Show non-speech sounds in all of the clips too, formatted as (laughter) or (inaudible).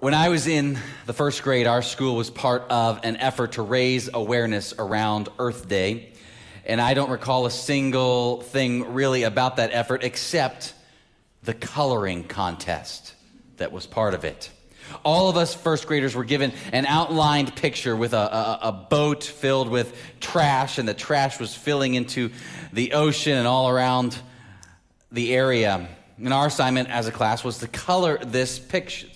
When I was in the first grade, our school was part of an effort to raise awareness around Earth Day. And I don't recall a single thing really about that effort except the coloring contest that was part of it. All of us first graders were given an outlined picture with a, a, a, boat filled with trash, and the trash was filling into the ocean and all around the area. And our assignment as a class was to color this picture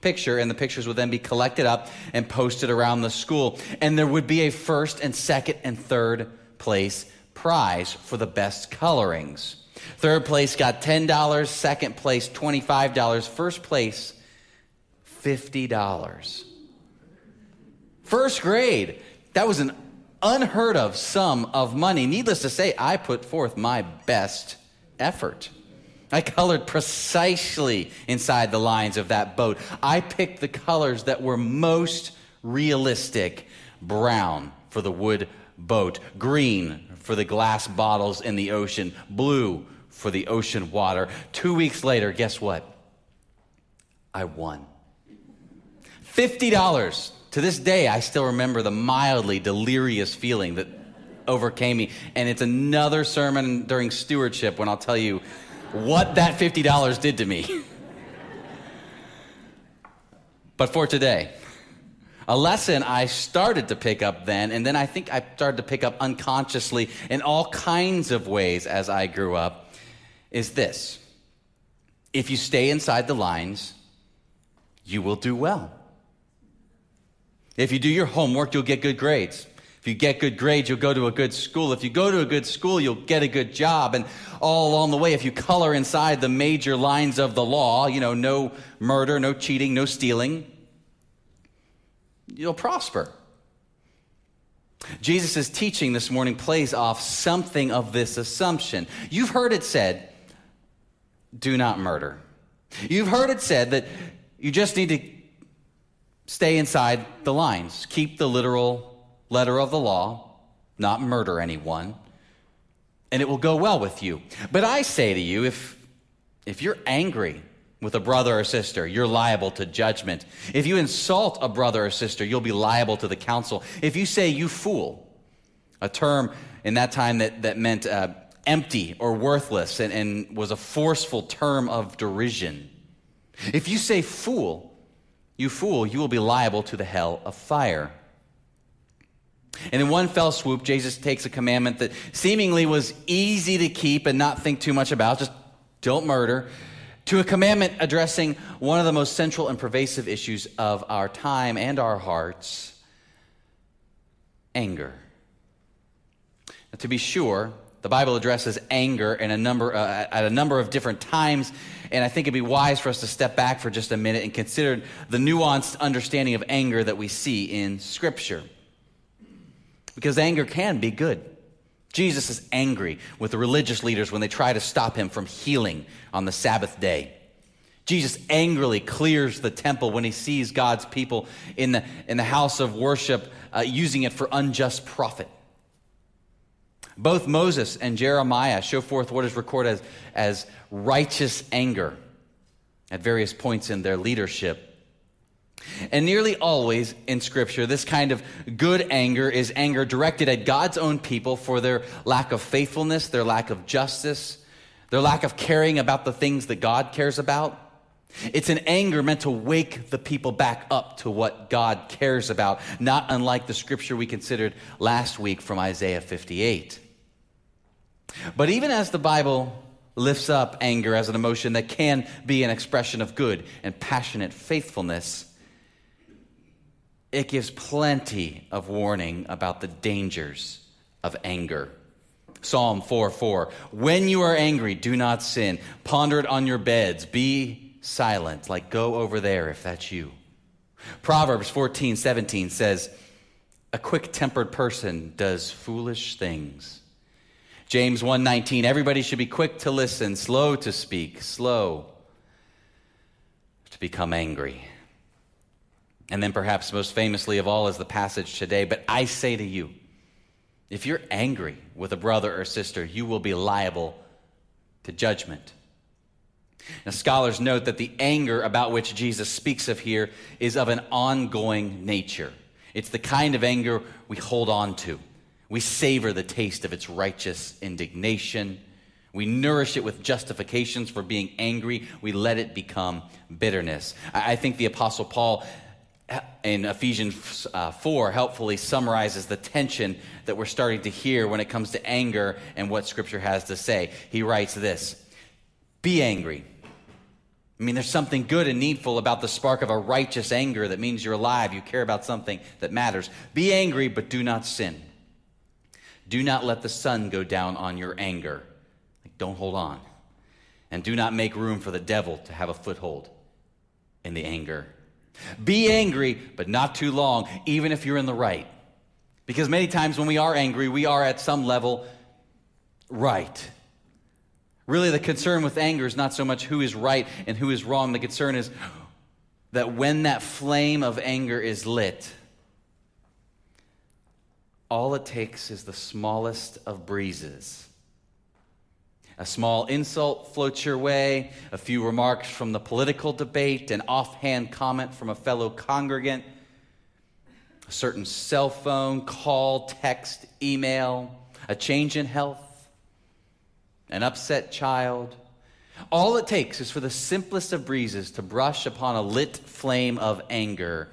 picture, and the pictures would then be collected up and posted around the school. And there would be a first and second and third place prize for the best colorings. Third place got $10, second place $25, first place $50. First grade, that was an unheard of sum of money. Needless to say, I put forth my best effort. I colored precisely inside the lines of that boat. I picked the colors that were most realistic brown for the wood boat, green for the glass bottles in the ocean, blue for the ocean water. Two weeks later, guess what? I won. $50. To this day, I still remember the mildly delirious feeling that overcame me. And it's another sermon during stewardship when I'll tell you what that $50 did to me. but for today, a lesson I started to pick up then, and then I think I started to pick up unconsciously in all kinds of ways as I grew up, is this. If you stay inside the lines, you will do well. If you do your homework, you'll get good grades. If you get good grades, you'll go to a good school. If you go to a good school, you'll get a good job. And all along the way, if you color inside the major lines of the law, you know, no murder, no cheating, no stealing, you'll prosper. Jesus' teaching this morning plays off something of this assumption. You've heard it said, do not murder. You've heard it said that you just need to stay inside the lines, keep the literal letter of the law, not murder anyone, and it will go well with you. But I say to you, if, if you're angry with a brother or sister, you're liable to judgment. If you insult a brother or sister, you'll be liable to the council. If you say, you fool, a term in that time that, that meant uh, empty or worthless and, and was a forceful term of derision. If you say fool, you fool, you will be liable to the hell of fire. And in one fell swoop, Jesus takes a commandment that seemingly was easy to keep and not think too much about, just don't murder, to a commandment addressing one of the most central and pervasive issues of our time and our hearts anger. Now, to be sure, the Bible addresses anger in a number, uh, at a number of different times, and I think it'd be wise for us to step back for just a minute and consider the nuanced understanding of anger that we see in Scripture because anger can be good. Jesus is angry with the religious leaders when they try to stop him from healing on the Sabbath day. Jesus angrily clears the temple when he sees God's people in the, in the house of worship uh, using it for unjust profit. Both Moses and Jeremiah show forth what is recorded as, as righteous anger at various points in their leadership. And nearly always in Scripture, this kind of good anger is anger directed at God's own people for their lack of faithfulness, their lack of justice, their lack of caring about the things that God cares about. It's an anger meant to wake the people back up to what God cares about, not unlike the scripture we considered last week from Isaiah 58. But even as the Bible lifts up anger as an emotion that can be an expression of good and passionate faithfulness, it gives plenty of warning about the dangers of anger. Psalm 4 4. When you are angry, do not sin. Ponder it on your beds. Be silent. Like, go over there if that's you. Proverbs 14 17 says, A quick tempered person does foolish things. James 1:19 Everybody should be quick to listen, slow to speak, slow to become angry. And then, perhaps most famously of all, is the passage today. But I say to you, if you're angry with a brother or sister, you will be liable to judgment. Now, scholars note that the anger about which Jesus speaks of here is of an ongoing nature. It's the kind of anger we hold on to. We savor the taste of its righteous indignation. We nourish it with justifications for being angry. We let it become bitterness. I think the Apostle Paul in Ephesians uh, 4 helpfully summarizes the tension that we're starting to hear when it comes to anger and what Scripture has to say. He writes this Be angry. I mean, there's something good and needful about the spark of a righteous anger that means you're alive, you care about something that matters. Be angry, but do not sin. Do not let the sun go down on your anger. Like, don't hold on. And do not make room for the devil to have a foothold in the anger. Be angry, but not too long, even if you're in the right. Because many times when we are angry, we are at some level right. Really, the concern with anger is not so much who is right and who is wrong. The concern is that when that flame of anger is lit, all it takes is the smallest of breezes. A small insult floats your way, a few remarks from the political debate, an offhand comment from a fellow congregant, a certain cell phone call, text, email, a change in health an upset child. All it takes is for the simplest of breezes to brush upon a lit flame of anger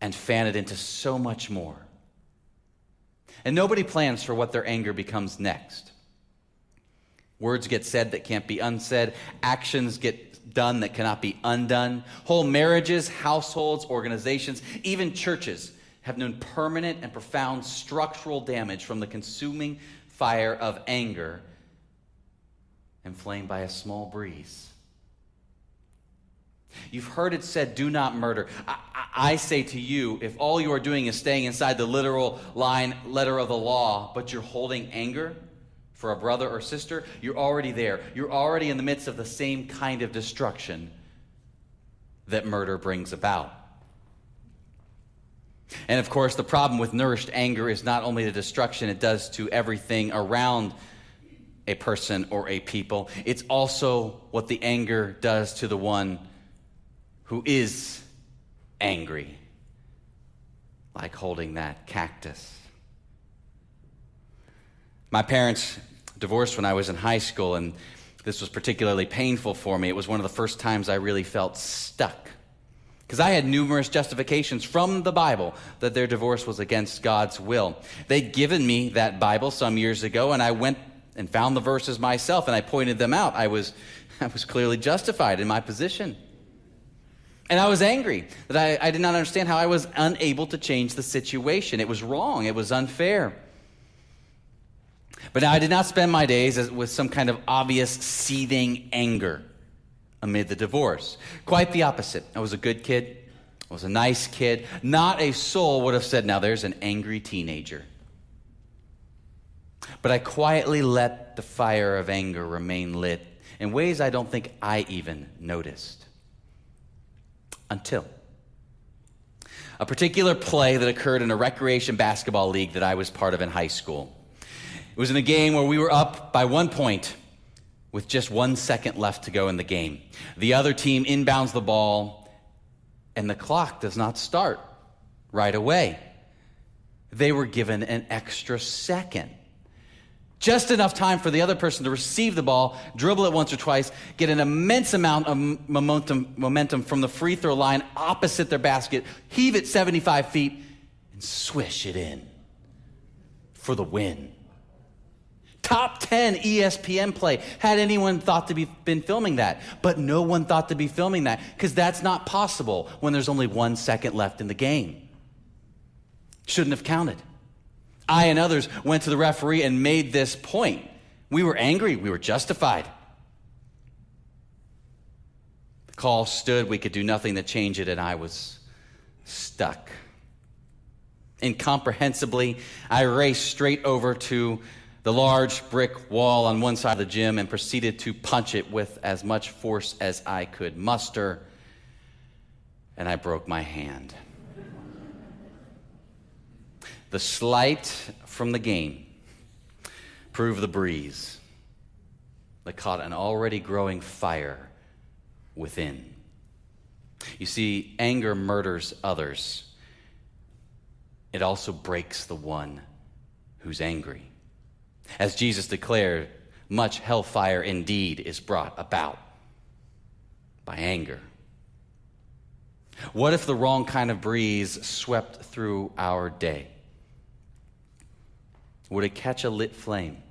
and fan it into so much more. And nobody plans for what their anger becomes next. Words get said that can't be unsaid, actions get done that cannot be undone. Whole marriages, households, organizations, even churches have known permanent and profound structural damage from the consuming fire of anger inflamed by a small breeze. You've heard it said, do not murder. I, I, I, say to you, if all you are doing is staying inside the literal line, letter of the law, but you're holding anger for a brother or sister, you're already there. You're already in the midst of the same kind of destruction that murder brings about. And of course, the problem with nourished anger is not only the destruction it does to everything around a person or a people. It's also what the anger does to the one who is angry, like holding that cactus. My parents divorced when I was in high school, and this was particularly painful for me. It was one of the first times I really felt stuck. Because I had numerous justifications from the Bible that their divorce was against God's will. They'd given me that Bible some years ago, and I went and found the verses myself and I pointed them out. I was, (laughs) I was clearly justified in my position. And I was angry that I, I did not understand how I was unable to change the situation. It was wrong, it was unfair. But I did not spend my days with some kind of obvious seething anger amid the divorce. Quite the opposite. I was a good kid, I was a nice kid. Not a soul would have said, Now there's an angry teenager. But I quietly let the fire of anger remain lit in ways I don't think I even noticed. Until a particular play that occurred in a recreation basketball league that I was part of in high school. It was in a game where we were up by one point with just one second left to go in the game. The other team inbounds the ball, and the clock does not start right away. They were given an extra second. Just enough time for the other person to receive the ball, dribble it once or twice, get an immense amount of momentum, momentum from the free throw line opposite their basket, heave it 75 feet, and swish it in for the win. Top 10 ESPN play. Had anyone thought to be been filming that? But no one thought to be filming that because that's not possible when there's only one second left in the game. Shouldn't have counted. I and others went to the referee and made this point. We were angry, we were justified. The call stood, we could do nothing to change it, and I was stuck. Incomprehensibly, I raced straight over to the large brick wall on one side of the gym and proceeded to punch it with as much force as I could muster, and I broke my hand. The slight from the game proved the breeze. that caught an already growing fire within. You see, anger murders others, it also breaks the one who's angry. As Jesus declared, much hellfire indeed is brought about by anger. What if the wrong kind of breeze swept through our day? Would it catch a lit flame?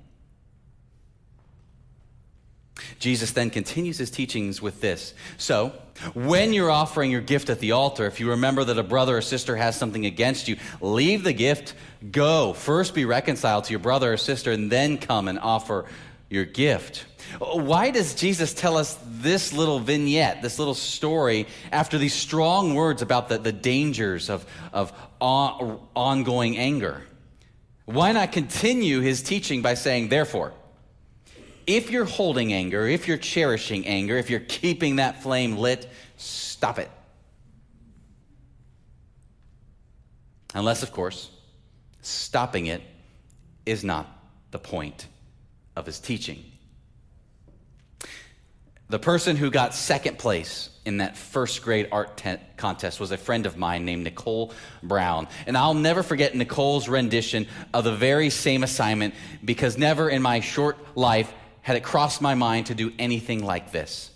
Jesus then continues his teachings with this. So, when you're offering your gift at the altar, if you remember that a brother or sister has something against you, leave the gift, go. First be reconciled to your brother or sister, and then come and offer your gift. Why does Jesus tell us this little vignette, this little story, after these strong words about the, the dangers of, of on, ongoing anger? Why not continue his teaching by saying, therefore, if you're holding anger, if you're cherishing anger, if you're keeping that flame lit, stop it. Unless, of course, stopping it is not the point of his teaching. The person who got second place in that first grade art te- contest was a friend of mine named Nicole Brown. And I'll never forget Nicole's rendition of the very same assignment because never in my short life had it crossed my mind to do anything like this.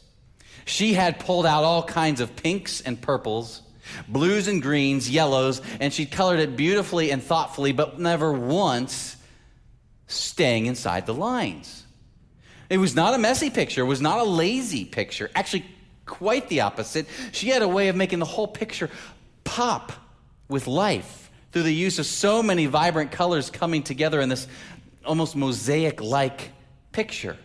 She had pulled out all kinds of pinks and purples, blues and greens, yellows, and she colored it beautifully and thoughtfully, but never once staying inside the lines. It was not a messy picture, it was not a lazy picture. Actually, quite the opposite. She had a way of making the whole picture pop with life through the use of so many vibrant colors coming together in this almost mosaic like picture.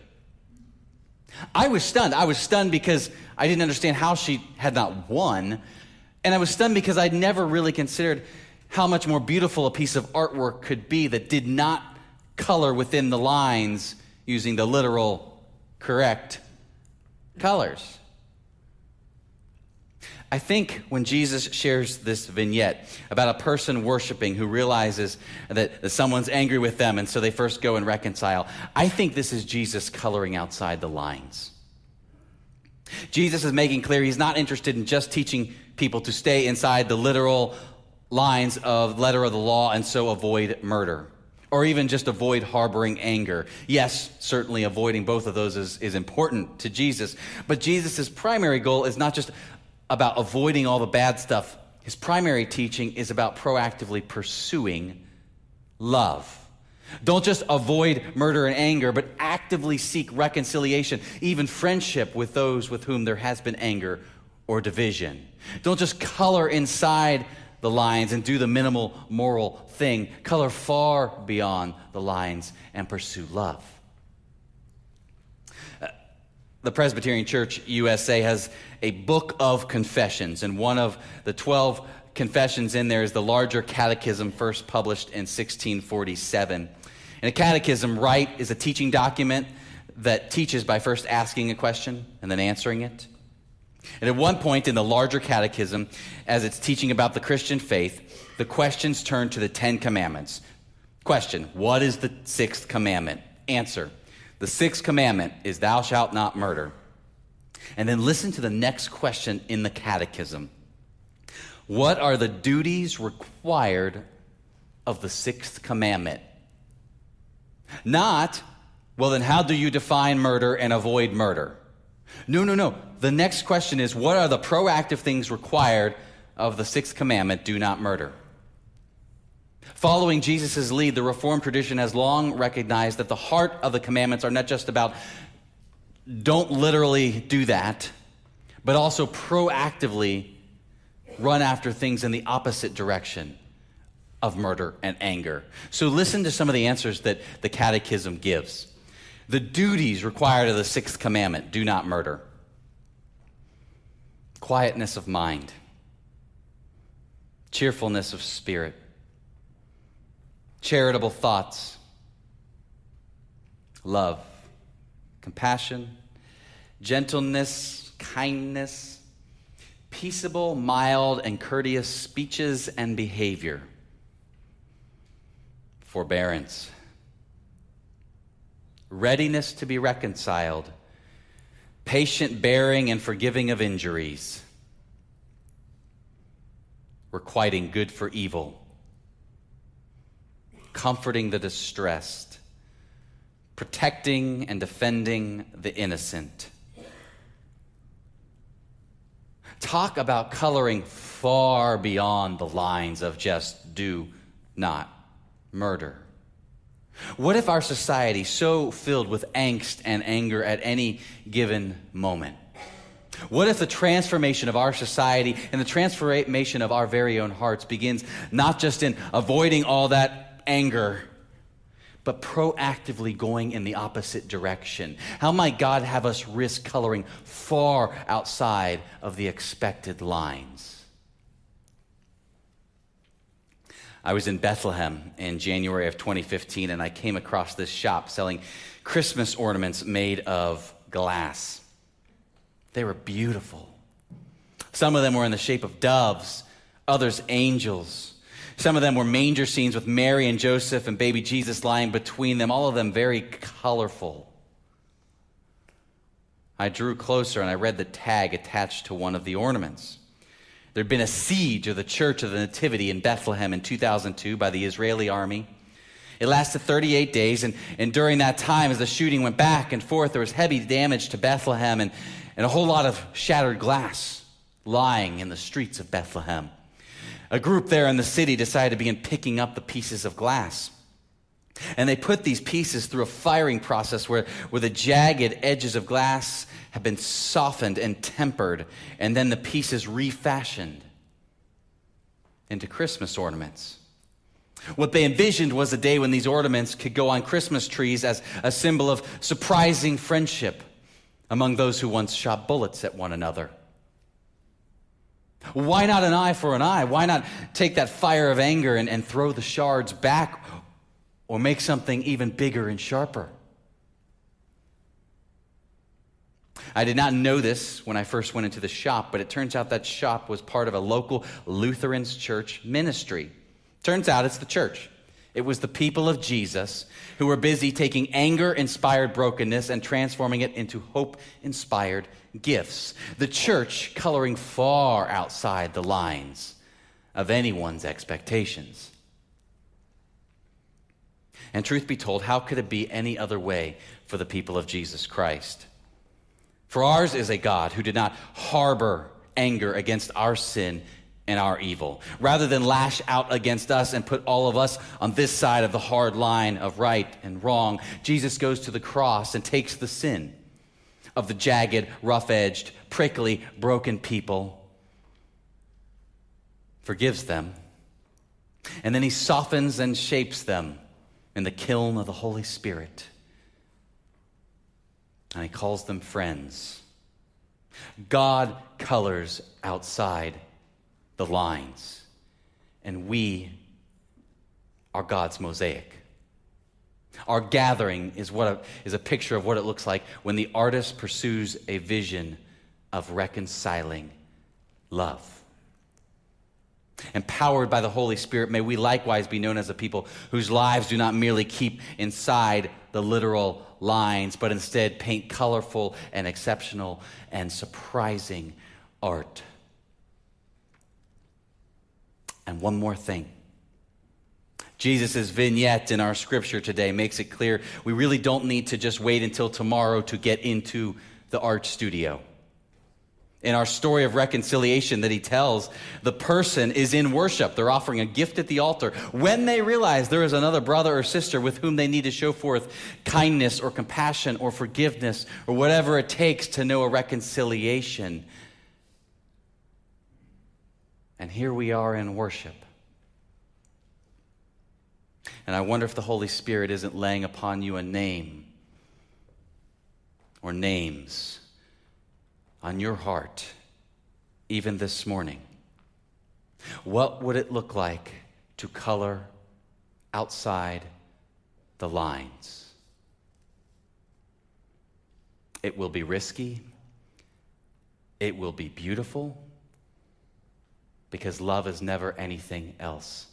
I was stunned. I was stunned because I didn't understand how she had not won. And I was stunned because I'd never really considered how much more beautiful a piece of artwork could be that did not color within the lines using the literal correct colors. I think when Jesus shares this vignette about a person worshiping who realizes that, that someone's angry with them and so they first go and reconcile, I think this is Jesus coloring outside the lines. Jesus is making clear he's not interested in just teaching people to stay inside the literal lines of letter of the law and so avoid murder or even just avoid harboring anger. Yes, certainly avoiding both of those is, is important to Jesus, but Jesus' primary goal is not just about avoiding all the bad stuff. His primary teaching is about proactively pursuing love. Don't just avoid murder and anger, but actively seek reconciliation, even friendship with those with whom there has been anger or division. Don't just color inside the lines and do the minimal moral thing. Color far beyond the lines and pursue love. The Presbyterian Church USA has a book of confessions, and one of the 12 confessions in there is the larger catechism, first published in 1647. And a catechism, right, is a teaching document that teaches by first asking a question and then answering it. And at one point in the larger catechism, as it's teaching about the Christian faith, the questions turn to the Ten Commandments. Question What is the sixth commandment? Answer The sixth commandment is, Thou shalt not murder. And then listen to the next question in the catechism What are the duties required of the sixth commandment? Not, well, then how do you define murder and avoid murder? No, no, no. The next question is what are the proactive things required of the sixth commandment do not murder? Following Jesus' lead, the Reformed tradition has long recognized that the heart of the commandments are not just about don't literally do that, but also proactively run after things in the opposite direction of murder and anger. So listen to some of the answers that the Catechism gives. The duties required of the sixth commandment do not murder. Quietness of mind, cheerfulness of spirit, charitable thoughts, love, compassion, gentleness, kindness, peaceable, mild, and courteous speeches and behavior, forbearance, readiness to be reconciled, patient bearing and forgiving of injuries, requiting good for evil, comforting the distressed, protecting and defending the innocent. Talk about coloring far beyond the lines of just do not murder. What if our society so filled with angst and anger at any given moment? What if the transformation of our society and the transformation of our very own hearts begins not just in avoiding all that anger, but proactively going in the opposite direction? How might God have us risk coloring far outside of the expected lines? I was in Bethlehem in January of 2015, and I came across this shop selling Christmas ornaments made of glass. They were beautiful. Some of them were in the shape of doves, others angels. Some of them were manger scenes with Mary and Joseph and baby Jesus lying between them, all of them very colorful. I drew closer and I read the tag attached to one of the ornaments. There'd been a siege of the Church of the Nativity in Bethlehem in 2002 by the Israeli army. It lasted 38 days, and, and during that time, as the shooting went back and forth, there was heavy damage to Bethlehem and, and a whole lot of shattered glass lying in the streets of Bethlehem. A group there in the city decided to begin picking up the pieces of glass. And they put these pieces through a firing process where, where the jagged edges of glass have been softened and tempered, and then the pieces refashioned into Christmas ornaments. What they envisioned was a day when these ornaments could go on Christmas trees as a symbol of surprising friendship among those who once shot bullets at one another. Why not an eye for an eye? Why not take that fire of anger and, and throw the shards back or make something even bigger and sharper? I did not know this when I first went into the shop, but it turns out that shop was part of a local Lutherans church ministry. Turns out it's the church. It was the people of Jesus who were busy taking anger inspired brokenness and transforming it into hope inspired gifts. The church coloring far outside the lines of anyone's expectations. And truth be told, how could it be any other way for the people of Jesus Christ? For ours is a God who did not harbor anger against our sin and our evil. Rather than lash out against us and put all of us on this side of the hard line of right and wrong, Jesus goes to the cross and takes the sin of the jagged, rough edged, prickly, broken people, forgives them, and then he softens and shapes them in the kiln of the Holy Spirit and he calls them friends. God colors outside the lines, and we are God's mosaic. Our gathering is, what a, is a picture of what it looks like when the artist pursues a vision of reconciling love. Empowered by the Holy Spirit, may we likewise be known as a people whose lives do not merely keep inside the literal lines, but instead paint colorful and exceptional and surprising art. And one more thing. Jesus' vignette in our scripture today makes it clear we really don't need to just wait until tomorrow to get into the art studio in our story of reconciliation that he tells, the person is in worship. They're offering a gift at the altar. When they realize there is another brother or sister with whom they need to show forth kindness or compassion or forgiveness or whatever it takes to know a reconciliation. And here we are in worship. And I wonder if the Holy Spirit isn't laying upon you a name or names on your heart, even this morning? What would it look like to color outside the lines? It will be risky. It will be beautiful because love is never anything else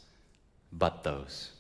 but those.